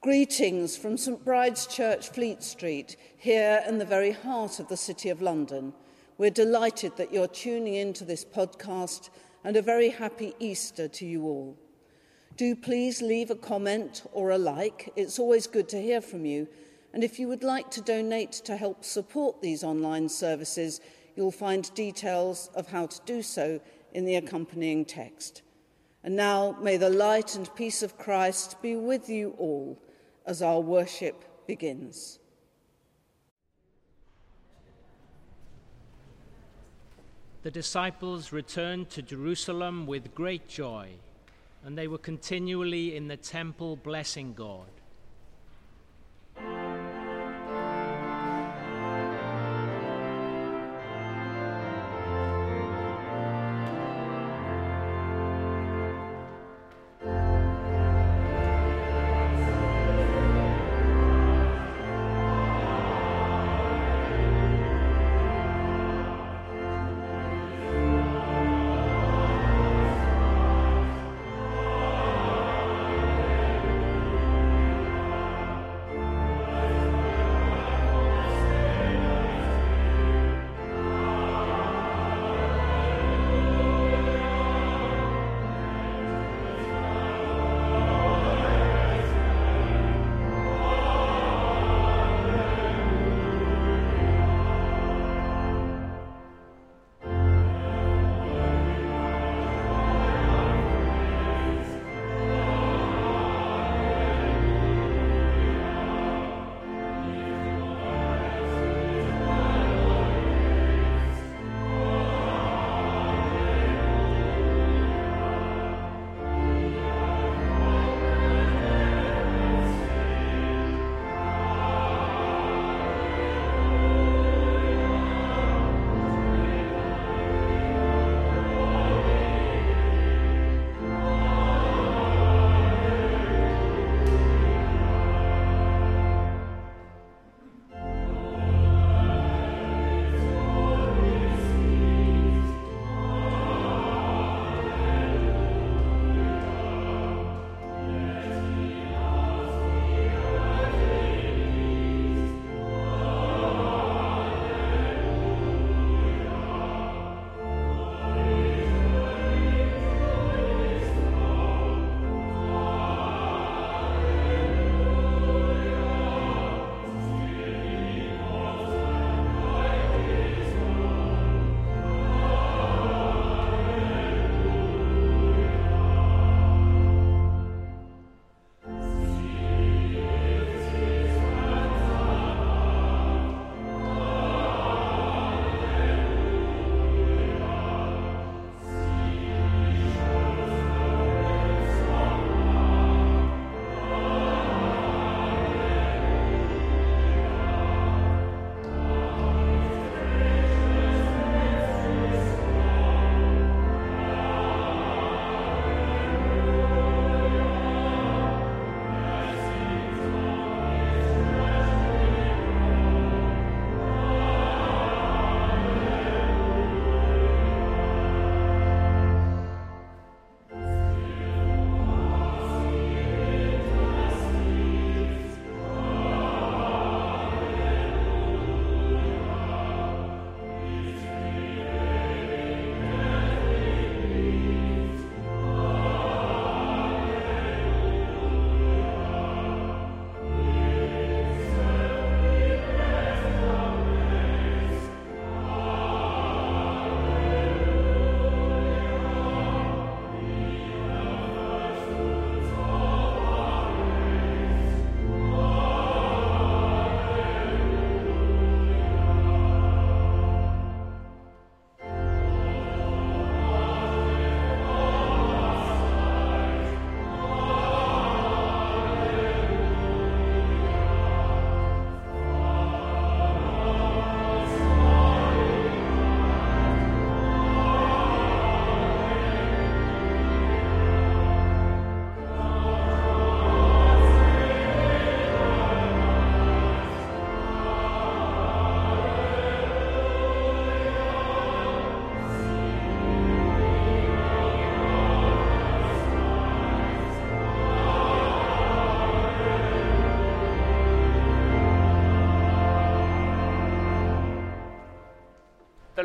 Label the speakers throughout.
Speaker 1: Greetings from St Bride's Church, Fleet Street, here in the very heart of the City of London. We're delighted that you're tuning into this podcast and a very happy Easter to you all. Do please leave a comment or a like. It's always good to hear from you. And if you would like to donate to help support these online services, you'll find details of how to do so in the accompanying text. And now may the light and peace of Christ be with you all as our worship begins.
Speaker 2: The disciples returned to Jerusalem with great joy, and they were continually in the temple blessing God.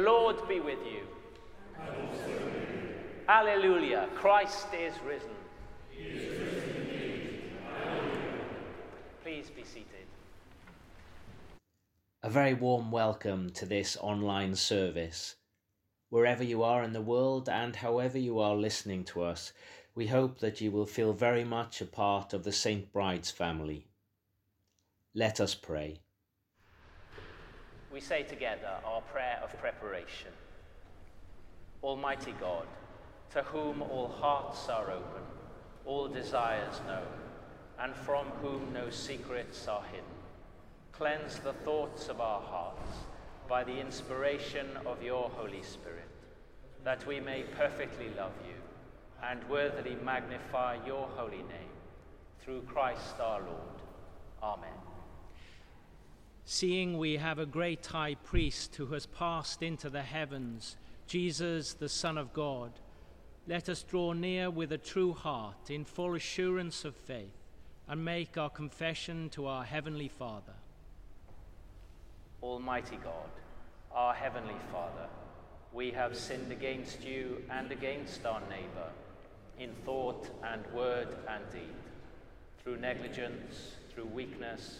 Speaker 2: Lord be with you. Alleluia. Christ is risen. Is risen Please be seated.
Speaker 3: A very warm welcome to this online service. Wherever you are in the world and however you are listening to us, we hope that you will feel very much a part of the St. Bride's family. Let us pray.
Speaker 2: We say together our prayer of preparation. Almighty God, to whom all hearts are open, all desires known, and from whom no secrets are hidden, cleanse the thoughts of our hearts by the inspiration of your Holy Spirit, that we may perfectly love you and worthily magnify your holy name. Through Christ our Lord. Amen. Seeing we have a great high priest who has passed into the heavens, Jesus, the Son of God, let us draw near with a true heart in full assurance of faith and make our confession to our Heavenly Father. Almighty God, our Heavenly Father, we have sinned against you and against our neighbor in thought and word and deed, through negligence, through weakness,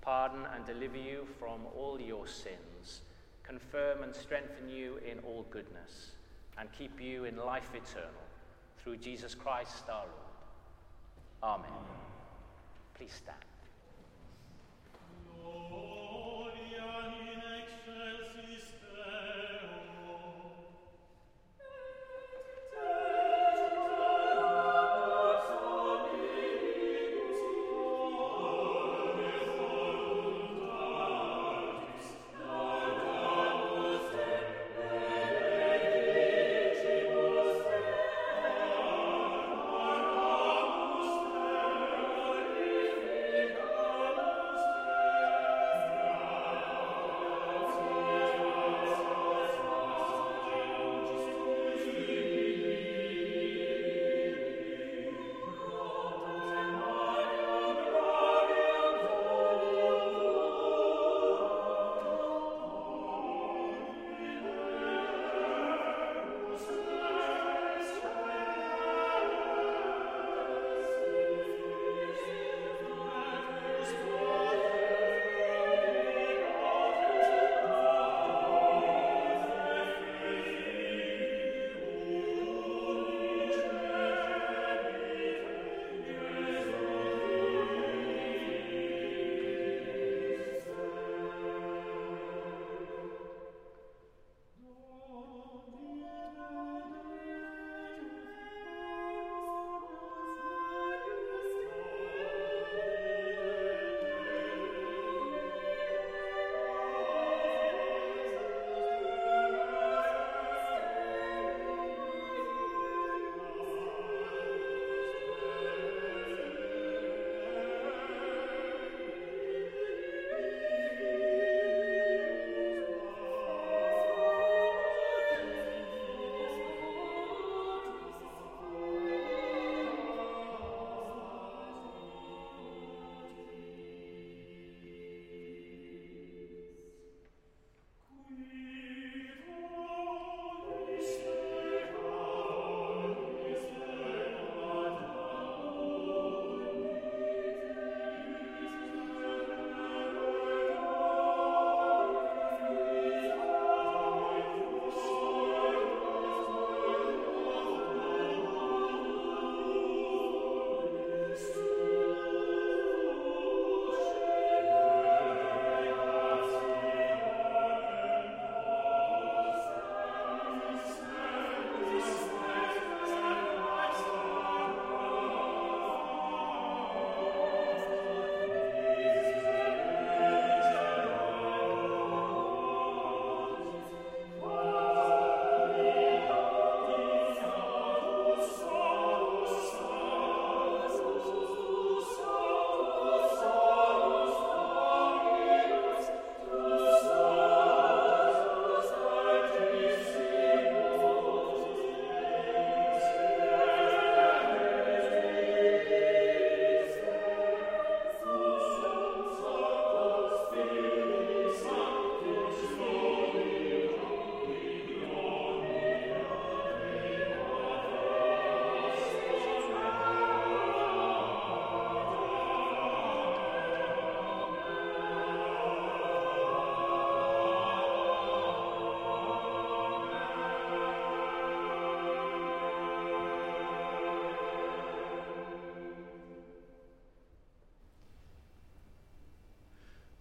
Speaker 2: pardon and deliver you from all your sins, confirm and strengthen you in all goodness, and keep you in life eternal, through Jesus Christ our Lord. Amen. Please stand.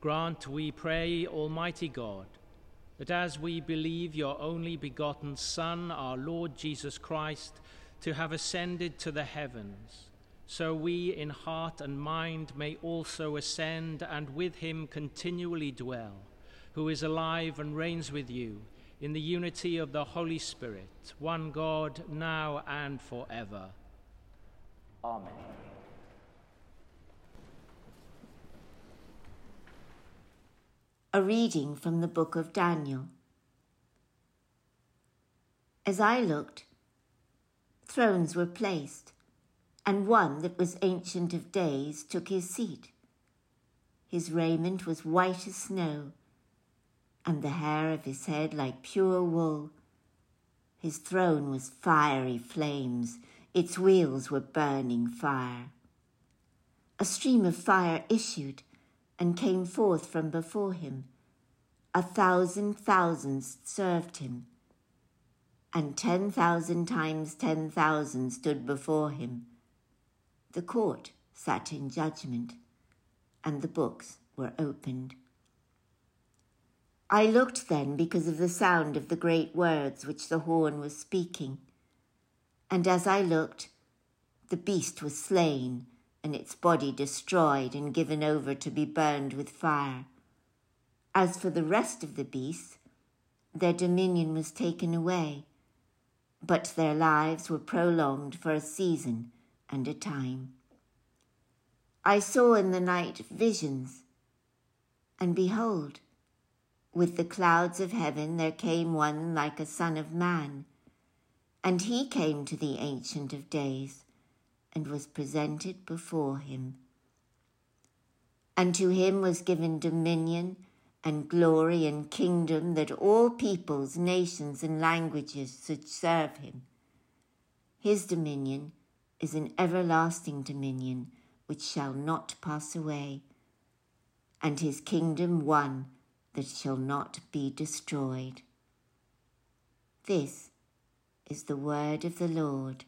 Speaker 2: Grant, we pray, Almighty God, that as we believe your only begotten Son, our Lord Jesus Christ, to have ascended to the heavens, so we in heart and mind may also ascend and with him continually dwell, who is alive and reigns with you in the unity of the Holy Spirit, one God, now and forever.
Speaker 4: A reading from the book of Daniel. As I looked, thrones were placed, and one that was ancient of days took his seat. His raiment was white as snow, and the hair of his head like pure wool. His throne was fiery flames, its wheels were burning fire. A stream of fire issued and came forth from before him. A thousand thousands served him, and ten thousand times ten thousand stood before him. The court sat in judgment, and the books were opened. I looked then because of the sound of the great words which the horn was speaking. And as I looked, the beast was slain, and its body destroyed and given over to be burned with fire. As for the rest of the beasts, their dominion was taken away, but their lives were prolonged for a season and a time. I saw in the night visions, and behold, with the clouds of heaven there came one like a son of man, and he came to the Ancient of Days, and was presented before him. And to him was given dominion and glory and kingdom that all peoples, nations, and languages should serve him. His dominion is an everlasting dominion which shall not pass away, and his kingdom one that shall not be destroyed. This is the word of the Lord.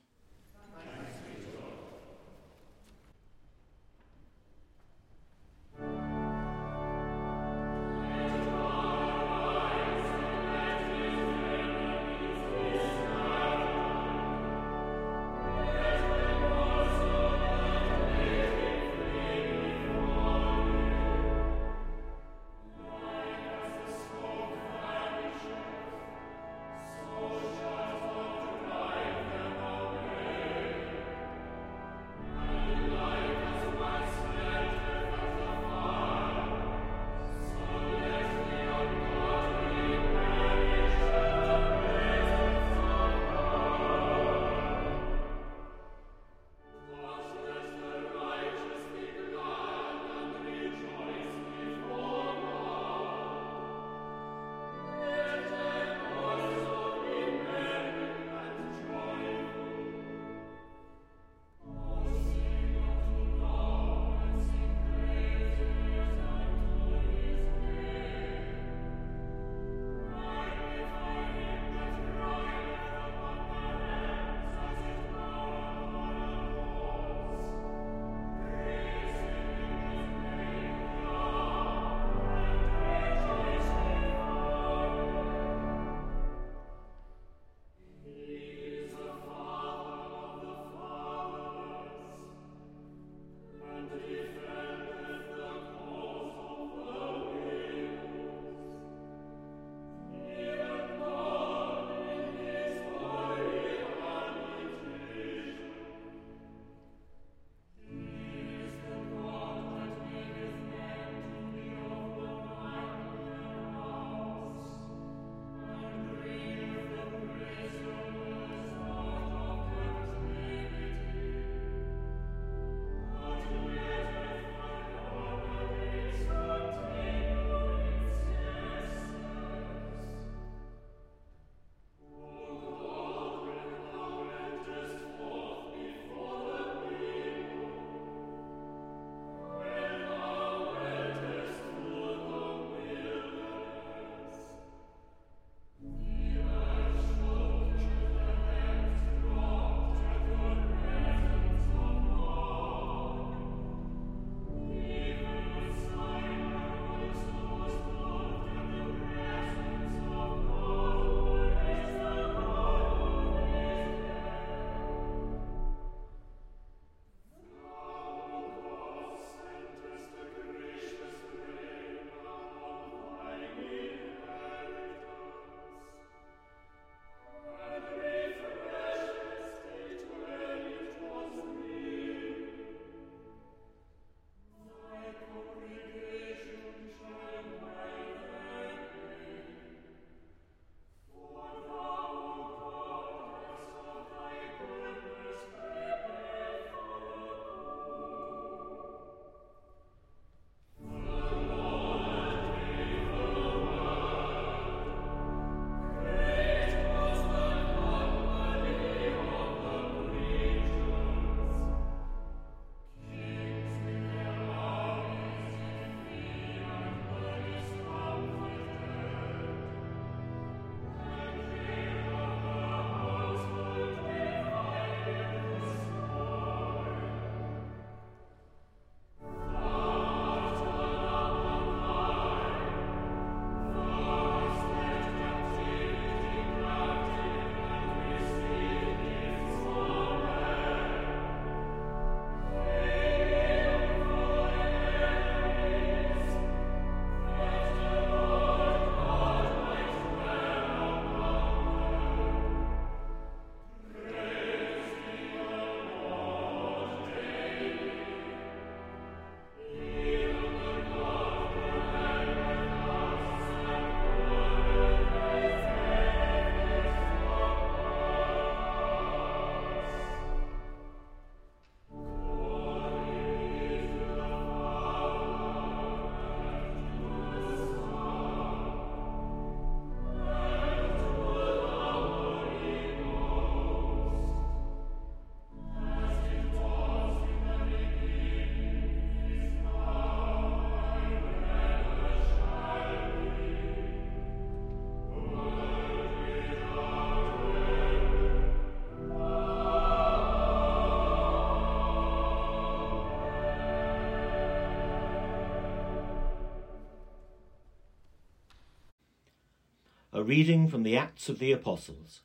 Speaker 5: A reading from the Acts of the Apostles.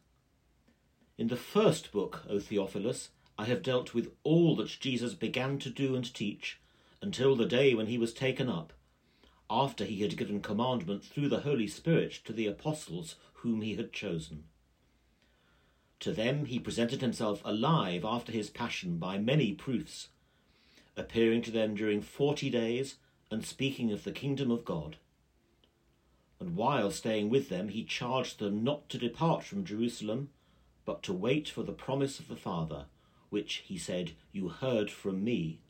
Speaker 5: In the first book, O Theophilus, I have dealt with all that Jesus began to do and teach until the day when he was taken up, after he had given commandment through the Holy Spirit to the apostles whom he had chosen. To them he presented himself alive after his passion by many proofs, appearing to them during forty days and speaking of the kingdom of God and while staying with them, he charged them not to depart from Jerusalem, but to wait for the promise of the Father, which, he said, you heard from me.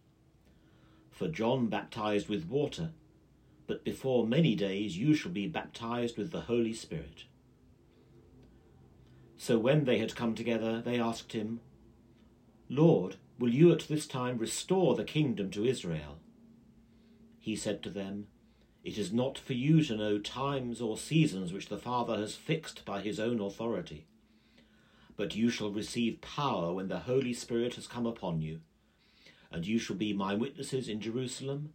Speaker 5: For John baptized with water, but before many days you shall be baptized with the Holy Spirit. So when they had come together, they asked him, Lord, will you at this time restore the kingdom to Israel? He said to them, it is not for you to know times or seasons which the Father has fixed by his own authority. But you shall receive power when the Holy Spirit has come upon you, and you shall be my witnesses in Jerusalem,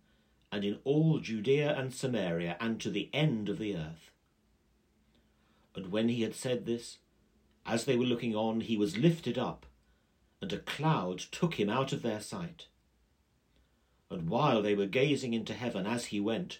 Speaker 5: and in all Judea and Samaria, and to the end of the earth. And when he had said this, as they were looking on, he was lifted up, and a cloud took him out of their sight. And while they were gazing into heaven as he went,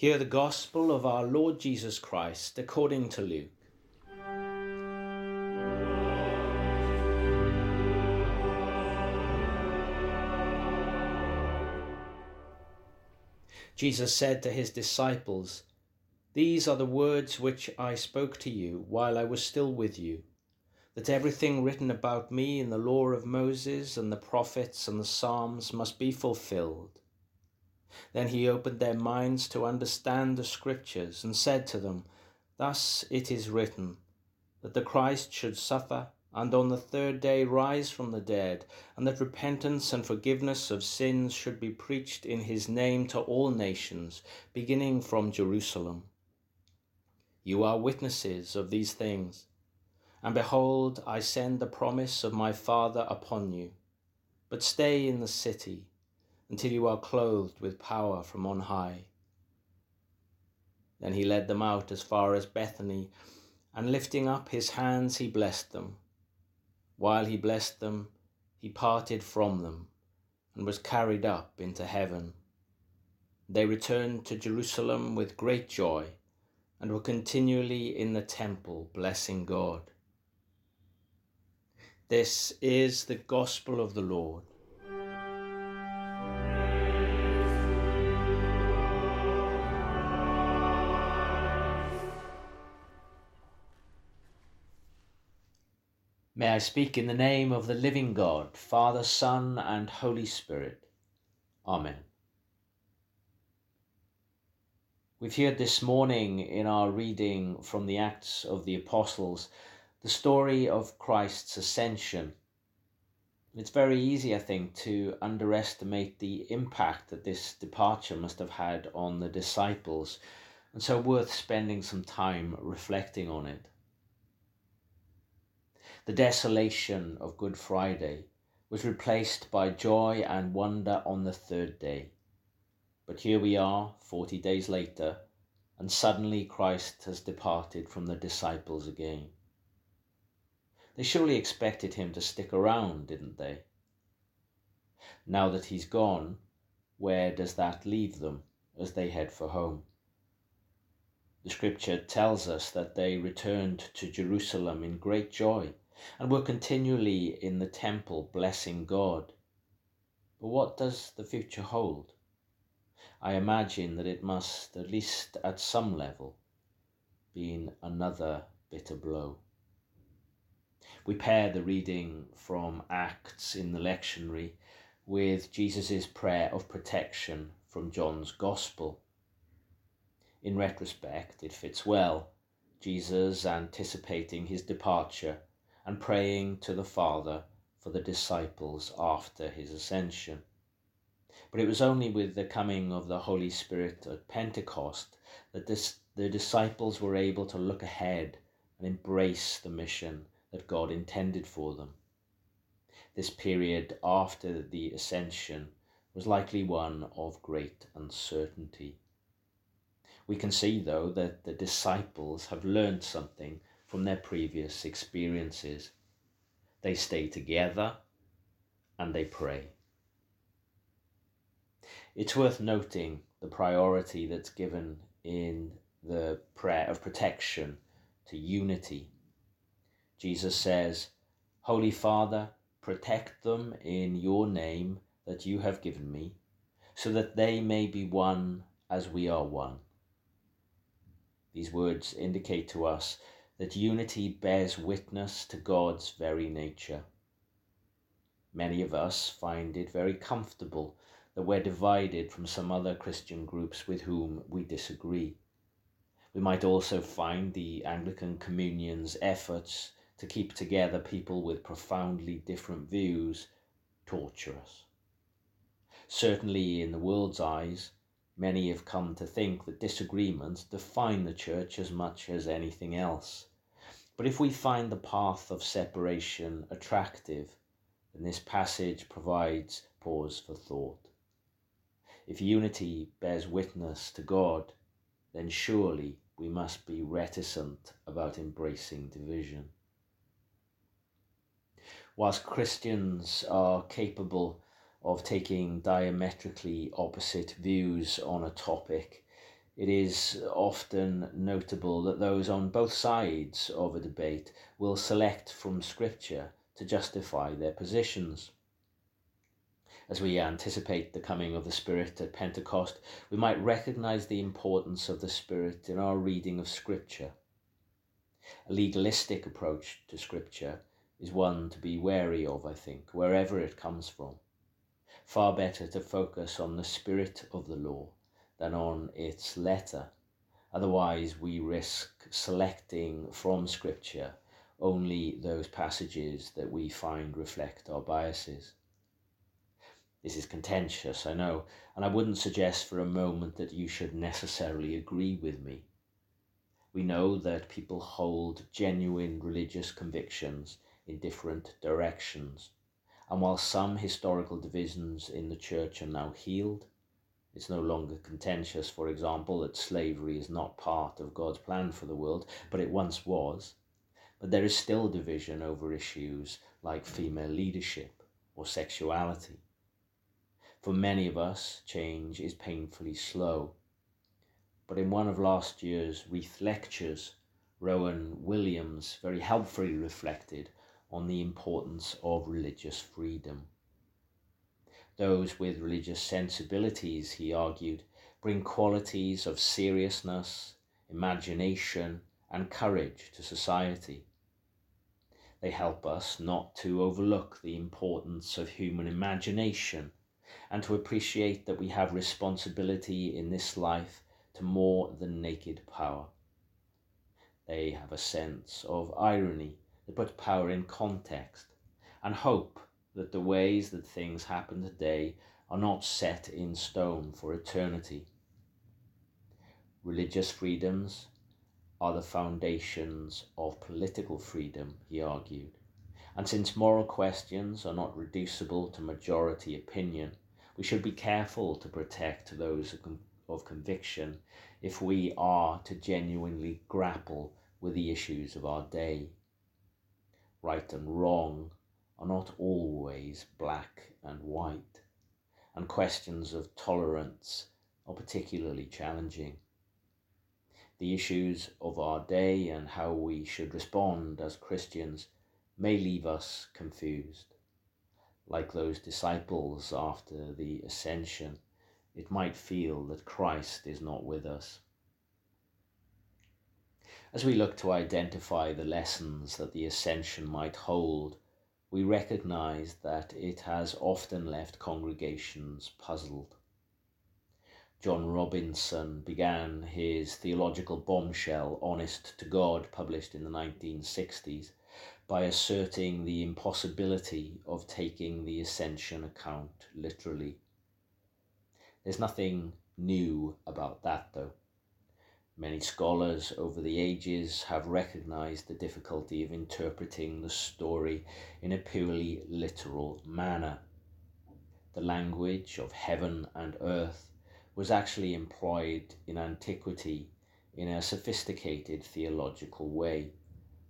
Speaker 2: Hear the gospel of our Lord Jesus Christ according to Luke. Jesus said to his disciples, These are the words which I spoke to you while I was still with you, that everything written about me in the law of Moses and the prophets and the Psalms must be fulfilled. Then he opened their minds to understand the Scriptures and said to them, Thus it is written, that the Christ should suffer and on the third day rise from the dead, and that repentance and forgiveness of sins should be preached in his name to all nations, beginning from Jerusalem. You are witnesses of these things. And behold, I send the promise of my Father upon you. But stay in the city until you are clothed with power from on high. Then he led them out as far as Bethany, and lifting up his hands, he blessed them. While he blessed them, he parted from them and was carried up into heaven. They returned to Jerusalem with great joy and were continually in the temple blessing God. This is the gospel of the Lord. May I speak in the name of the living God, Father, Son, and Holy Spirit. Amen. We've heard this morning in our reading from the Acts of the Apostles the story of Christ's ascension. It's very easy, I think, to underestimate the impact that this departure must have had on the disciples, and so worth spending some time reflecting on it. The desolation of Good Friday was replaced by joy and wonder on the third day. But here we are, forty days later, and suddenly Christ has departed from the disciples again. They surely expected him to stick around, didn't they? Now that he's gone, where does that leave them as they head for home? The scripture tells us that they returned to Jerusalem in great joy and were continually in the temple blessing God. But what does the future hold? I imagine that it must, at least at some level, be another bitter blow. We pair the reading from Acts in the lectionary with Jesus' prayer of protection from John's Gospel. In retrospect, it fits well, Jesus anticipating his departure and praying to the Father for the disciples after his ascension. But it was only with the coming of the Holy Spirit at Pentecost that this, the disciples were able to look ahead and embrace the mission that God intended for them. This period after the ascension was likely one of great uncertainty. We can see, though, that the disciples have learned something from their previous experiences. They stay together and they pray. It's worth noting the priority that's given in the prayer of protection to unity Jesus says, Holy Father, protect them in your name that you have given me, so that they may be one as we are one. These words indicate to us that unity bears witness to God's very nature. Many of us find it very comfortable that we're divided from some other Christian groups with whom we disagree. We might also find the Anglican Communion's efforts to keep together people with profoundly different views torturous. Certainly, in the world's eyes, many have come to think that disagreements define the church as much as anything else. But if we find the path of separation attractive, then this passage provides pause for thought. If unity bears witness to God, then surely we must be reticent about embracing division whilst Christians are capable of taking diametrically opposite views on a topic, it is often notable that those on both sides of a debate will select from Scripture to justify their positions. As we anticipate the coming of the Spirit at Pentecost, we might recognize the importance of the Spirit in our reading of Scripture. A legalistic approach to Scripture is one to be wary of, I think, wherever it comes from. Far better to focus on the spirit of the law than on its letter. Otherwise, we risk selecting from Scripture only those passages that we find reflect our biases. This is contentious, I know, and I wouldn't suggest for a moment that you should necessarily agree with me. We know that people hold genuine religious convictions in different directions. And while some historical divisions in the church are now healed, it's no longer contentious, for example, that slavery is not part of God's plan for the world, but it once was. But there is still division over issues like female leadership or sexuality. For many of us, change is painfully slow. But in one of last year's Reith lectures, Rowan Williams very helpfully reflected on the importance of religious freedom. Those with religious sensibilities, he argued, bring qualities of seriousness, imagination, and courage to society. They help us not to overlook the importance of human imagination and to appreciate that we have responsibility in this life to more than naked power. They have a sense of irony that puts power in context and hope that the ways that things happen today are not set in stone for eternity. Religious freedoms are the foundations of political freedom, he argued. And since moral questions are not reducible to majority opinion, we should be careful to protect those of conviction if we are to genuinely grapple with the issues of our day. Right and wrong are not always black and white, and questions of tolerance are particularly challenging. The issues of our day and how we should respond as Christians may leave us confused. Like those disciples after the ascension, it might feel that Christ is not with us. As we look to identify the lessons that the ascension might hold we recognize that it has often left congregations puzzled. John Robinson began his theological bombshell, Honest to God, published in the 1960s, by asserting the impossibility of taking the ascension account literally. There's nothing new about that, though. Many scholars over the ages have recognized the difficulty of interpreting the story in a purely literal manner. The language of heaven and earth was actually employed in antiquity in a sophisticated theological way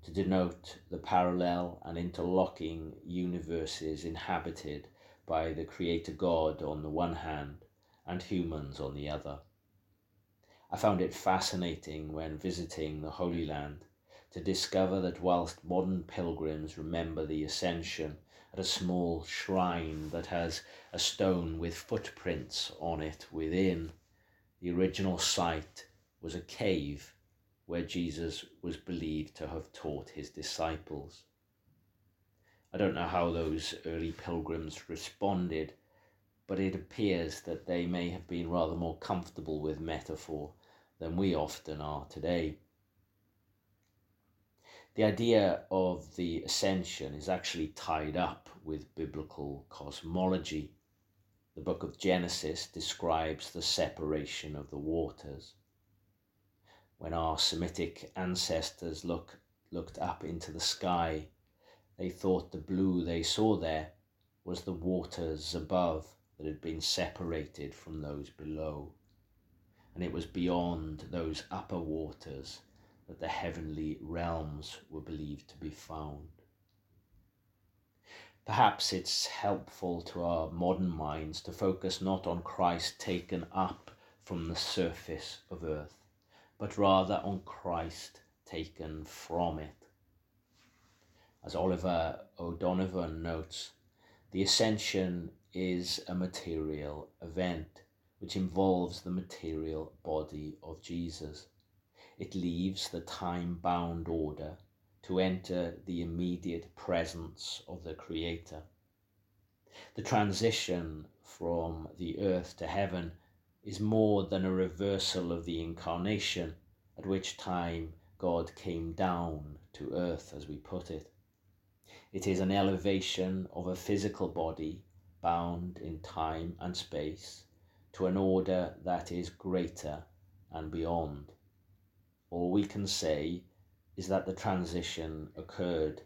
Speaker 2: to denote the parallel and interlocking universes inhabited by the Creator God on the one hand and humans on the other. I found it fascinating when visiting the Holy Land to discover that whilst modern pilgrims remember the ascension at a small shrine that has a stone with footprints on it within, the original site was a cave where Jesus was believed to have taught his disciples. I don't know how those early pilgrims responded, but it appears that they may have been rather more comfortable with metaphor than we often are today. The idea of the ascension is actually tied up with biblical cosmology. The book of Genesis describes the separation of the waters. When our Semitic ancestors look, looked up into the sky, they thought the blue they saw there was the waters above that had been separated from those below and it was beyond those upper waters that the heavenly realms were believed to be found. Perhaps it's helpful to our modern minds to focus not on Christ taken up from the surface of earth, but rather on Christ taken from it. As Oliver O'Donovan notes, the ascension is a material event which involves the material body of Jesus. It leaves the time bound order to enter the immediate presence of the Creator. The transition from the earth to heaven is more than a reversal of the incarnation, at which time God came down to earth, as we put it. It is an elevation of a physical body bound in time and space to an order that is greater and beyond. all we can say is that the transition occurred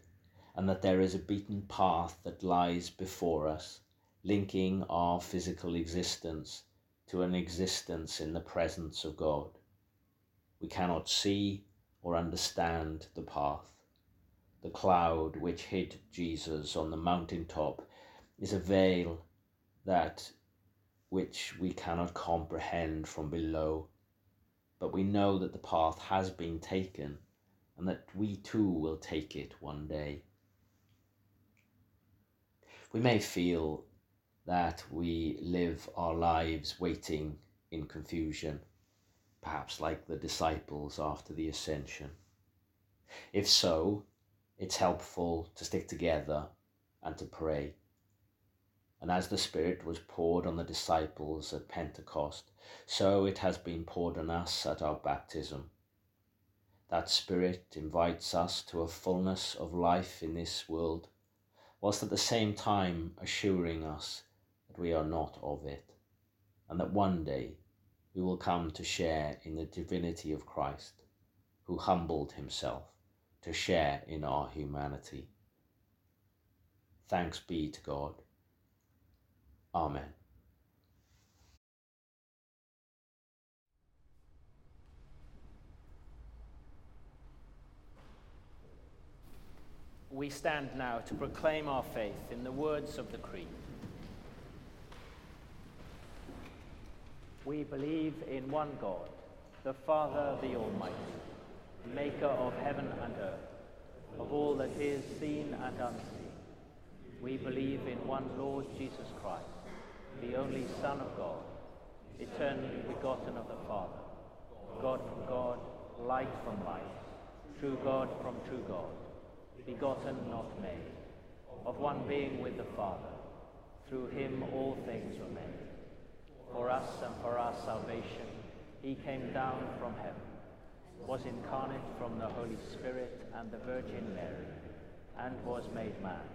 Speaker 2: and that there is a beaten path that lies before us, linking our physical existence to an existence in the presence of God. We cannot see or understand the path. The cloud which hid Jesus on the mountain top is a veil that which we cannot comprehend from below. But we know that the path has been taken and that we too will take it one day. We may feel that we live our lives waiting in confusion, perhaps like the disciples after the ascension. If so, it's helpful to stick together and to pray. And as the Spirit was poured on the disciples at Pentecost, so it has been poured on us at our baptism. That Spirit invites us to a fullness of life in this world, whilst at the same time assuring us that we are not of it, and that one day we will come to share in the divinity of Christ, who humbled himself to share in our humanity. Thanks be to God. Amen.
Speaker 6: We stand now to proclaim our faith in the words of the Creed. We believe in one God, the Father, the Almighty, maker of heaven and earth, of all that is seen and unseen. We believe in one Lord Jesus Christ, the only Son of God, eternally begotten of the Father, God from God, light from light, true God from true God begotten, not made, of one being with the Father. Through him all things were made. For us and for our salvation, he came down from heaven, was incarnate from the Holy Spirit and the Virgin Mary, and was made man.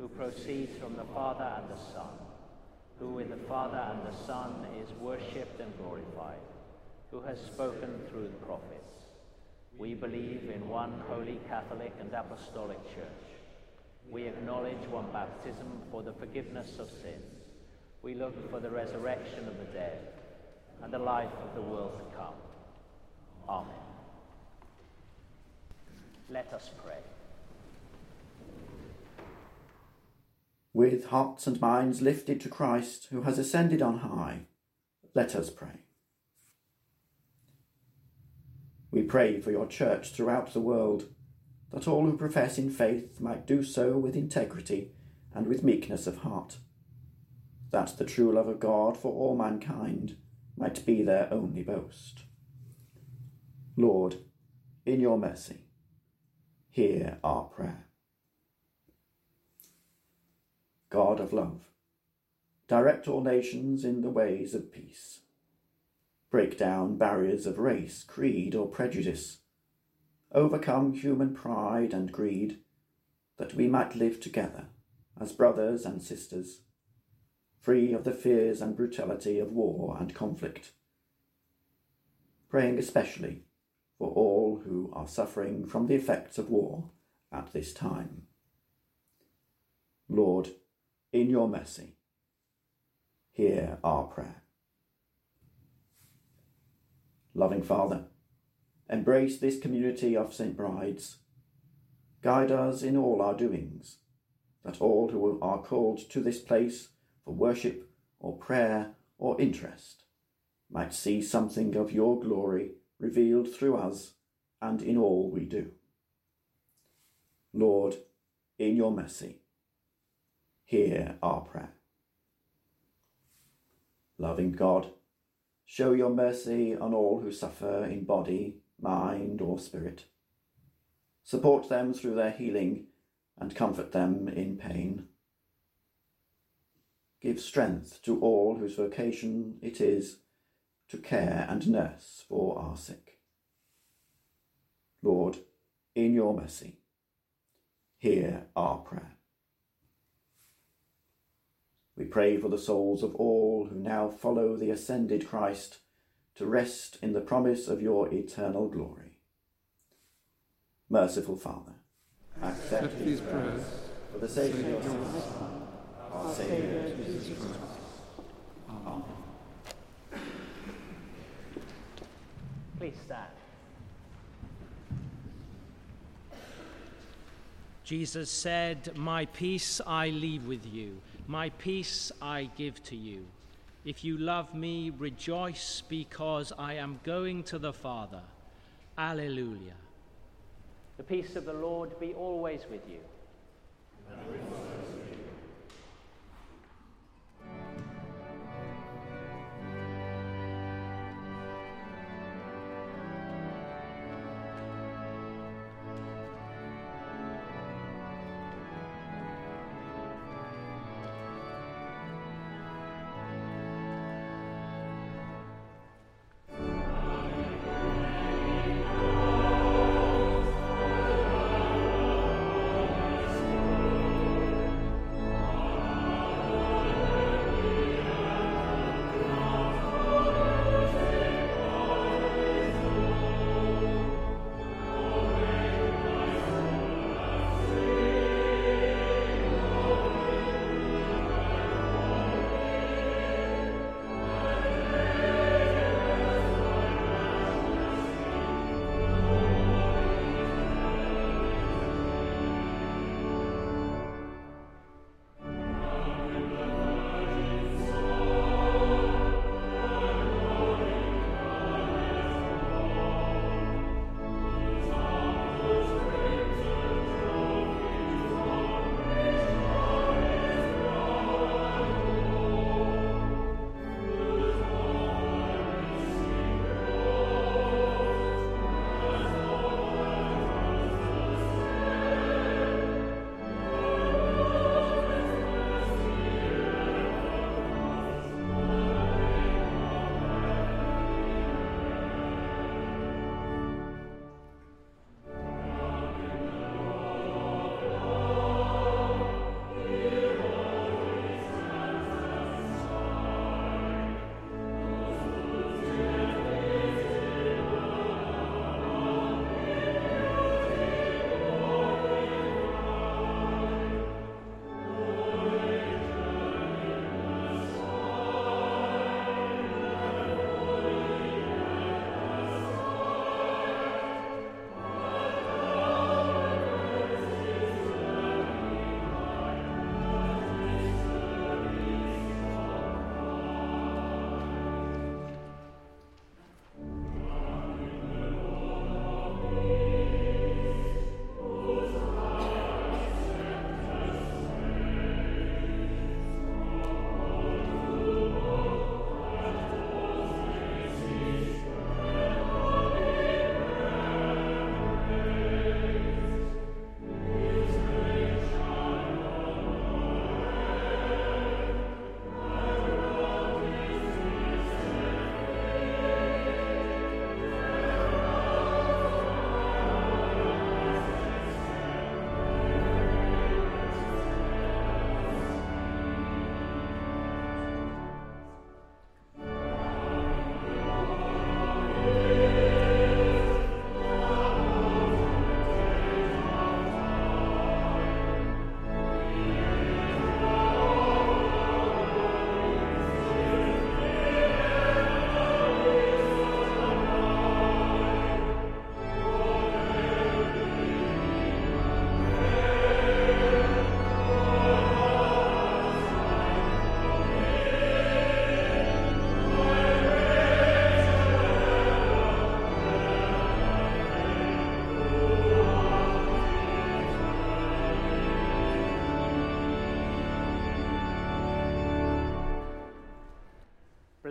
Speaker 6: who proceeds from the Father and the Son, who with the Father and the Son is worshipped and glorified, who has spoken through the prophets. We believe in one holy Catholic and Apostolic Church. We acknowledge one baptism for the forgiveness of sins. We look for the resurrection of the dead and the life of the world to come. Amen. Let us pray.
Speaker 7: With hearts and minds lifted to Christ, who has ascended on high, let us pray. We pray for your church throughout the world, that all who profess in faith might do so with integrity and with meekness of heart, that the true love of God for all mankind might be their only boast. Lord, in your mercy, hear our prayer. God of love, direct all nations in the ways of peace break down barriers of race, creed, or prejudice, overcome human pride and greed, that we might live together as brothers and sisters, free of the fears and brutality of war and conflict. Praying especially for all who are suffering from the effects of war at this time. Lord, in your mercy, hear our prayer. Loving Father, embrace this community of St. Brides. Guide us in all our doings, that all who are called to this place for worship or prayer or interest might see something of your glory revealed through us and in all we do. Lord, in your mercy, hear our prayer. Loving God, Show your mercy on all who suffer in body, mind, or spirit. Support them through their healing and comfort them in pain. Give strength to all whose vocation it is to care and nurse for our sick. Lord, in your mercy, hear our prayer. We pray for the souls of all who now follow the ascended Christ to rest in the promise of your eternal glory. Merciful Father, accept these prayers for the sake of your Son, our Saviour Jesus Christ. Amen.
Speaker 8: Please stand.
Speaker 2: Jesus said, My peace I leave with you, my peace I give to you. If you love me, rejoice because I am going to the Father. Alleluia.
Speaker 8: The peace of the Lord be always with you.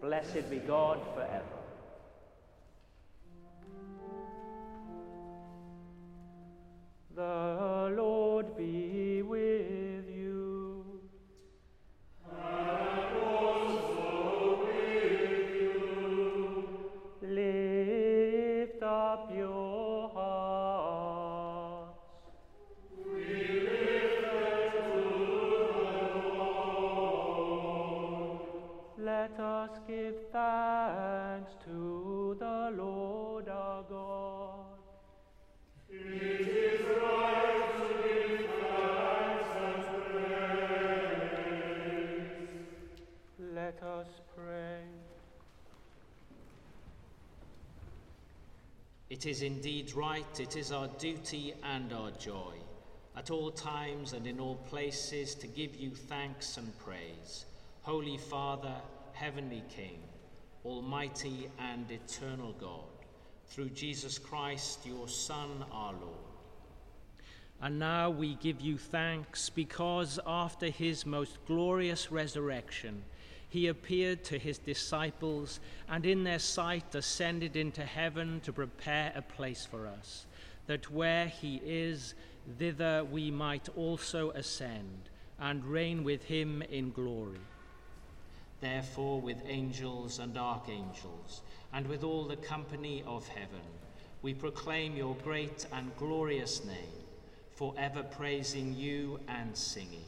Speaker 9: Blessed be God forever. The Lord be with give thanks to the Lord our God. It is right to give thanks and praise. Let us pray.
Speaker 2: It is indeed right, it is our duty and our joy, at all times and in all places, to give you thanks and praise. Holy Father, Heavenly King, Almighty and eternal God, through Jesus Christ, your Son, our Lord. And now we give you thanks because after his most glorious resurrection, he appeared to his disciples and in their sight ascended into heaven to prepare a place for us, that where he is, thither we might also ascend and reign with him in glory. Therefore, with angels and archangels, and with all the company of heaven, we proclaim your great and glorious name, forever praising you and singing.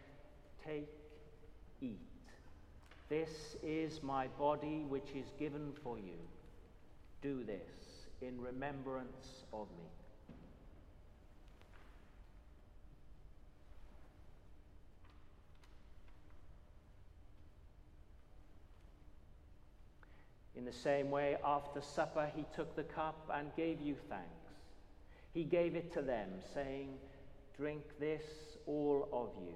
Speaker 2: Take, eat. This is my body which is given for you. Do this in remembrance of me. In the same way, after supper, he took the cup and gave you thanks. He gave it to them, saying, Drink this, all of you.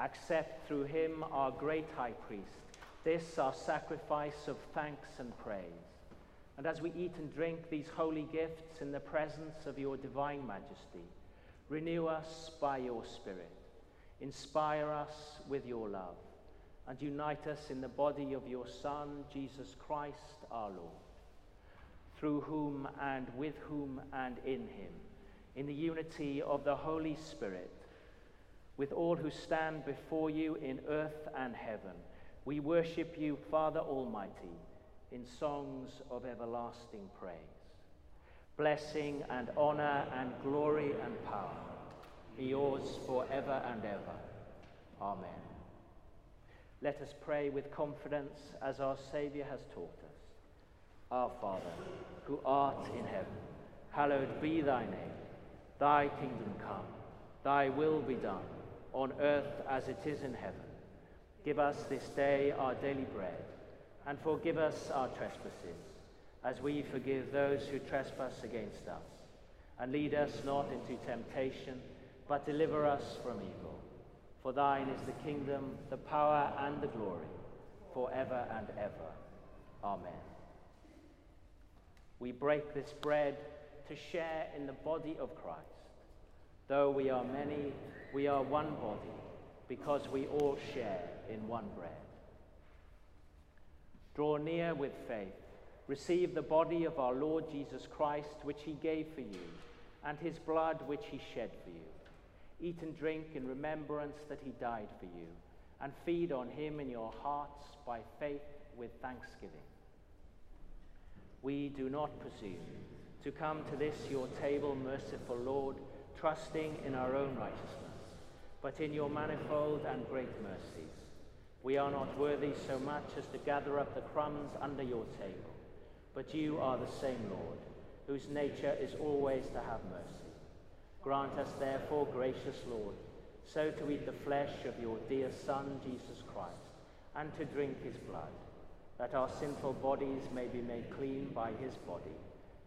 Speaker 2: accept through him, our great high priest, this our sacrifice of thanks and praise. And as we eat and drink these holy gifts in the presence of your divine majesty, renew us by your Spirit, inspire us with your love, and unite us in the body of your Son, Jesus Christ our Lord, through whom and with whom and in him, in the unity of the Holy Spirit, with all who stand before you in earth and heaven. We worship you, Father Almighty, in songs of everlasting praise. Blessing and honor and glory and power be yours forever and ever. Amen. Let us pray with confidence as our Saviour has taught us. Our Father, who art in heaven, hallowed be thy name. Thy kingdom come, thy will be done on earth as it is in heaven. Give us this day our daily bread, and forgive us our trespasses, as we forgive those who trespass against us. And lead us not into temptation, but deliver us from evil. For thine is the kingdom, the power, and the glory, forever and ever. Amen. We break this bread to share in the body of Christ. Though we are many, we are one body because we all share in one bread. Draw near with faith. Receive the body of our Lord Jesus Christ, which he gave for you, and his blood, which he shed for you. Eat and drink in remembrance that he died for you, and feed on him in your hearts by faith with thanksgiving. We do not presume to come to this your table, merciful Lord trusting in our own righteousness, but in your manifold and great mercies. We are not worthy so much as to gather up the crumbs under your table, but you are the same Lord, whose nature is always to have mercy. Grant us, therefore, gracious Lord, so to eat the flesh of your dear Son, Jesus Christ, and to drink his blood, that our sinful bodies may be made clean by his body,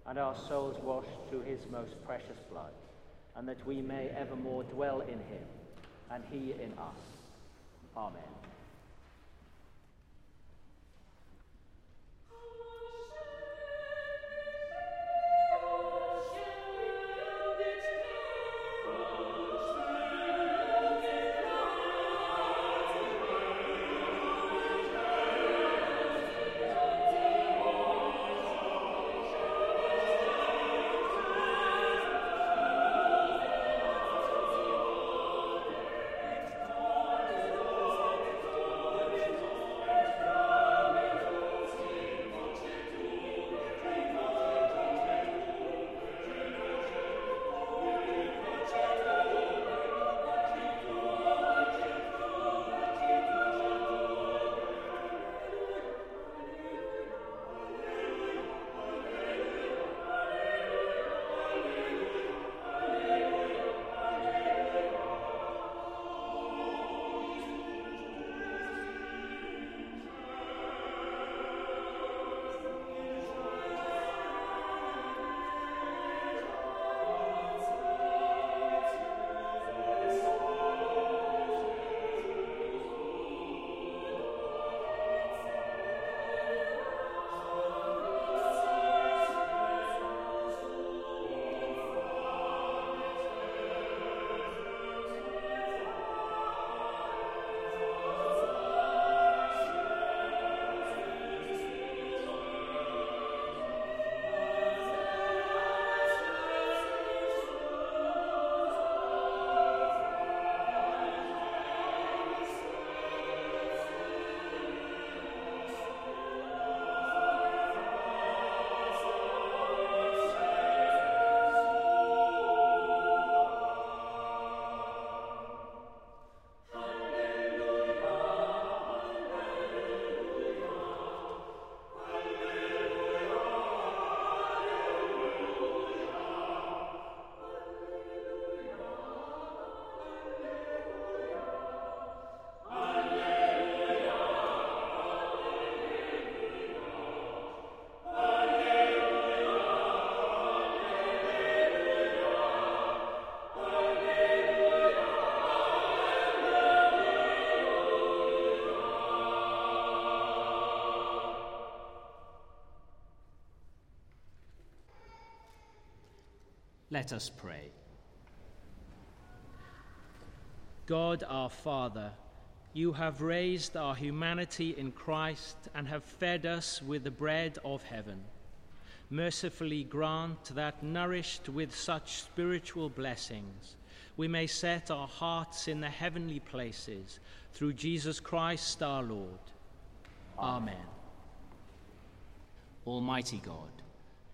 Speaker 2: and our souls washed through his most precious blood and that we may evermore dwell in him, and he in us. Amen. Let us pray. God our Father, you have raised our humanity in Christ and have fed us with the bread of heaven. Mercifully grant that, nourished with such spiritual blessings, we may set our hearts in the heavenly places through Jesus Christ our Lord. Amen. Almighty God,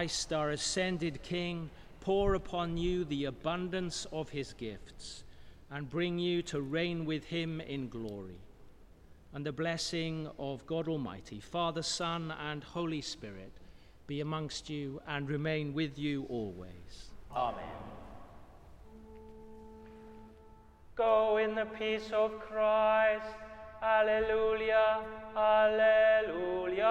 Speaker 2: Christ, our ascended King, pour upon you the abundance of his gifts and bring you to reign with him in glory. And the blessing of God Almighty, Father, Son, and Holy Spirit be amongst you and remain with you always.
Speaker 10: Amen.
Speaker 11: Go in the peace of Christ. Alleluia, alleluia.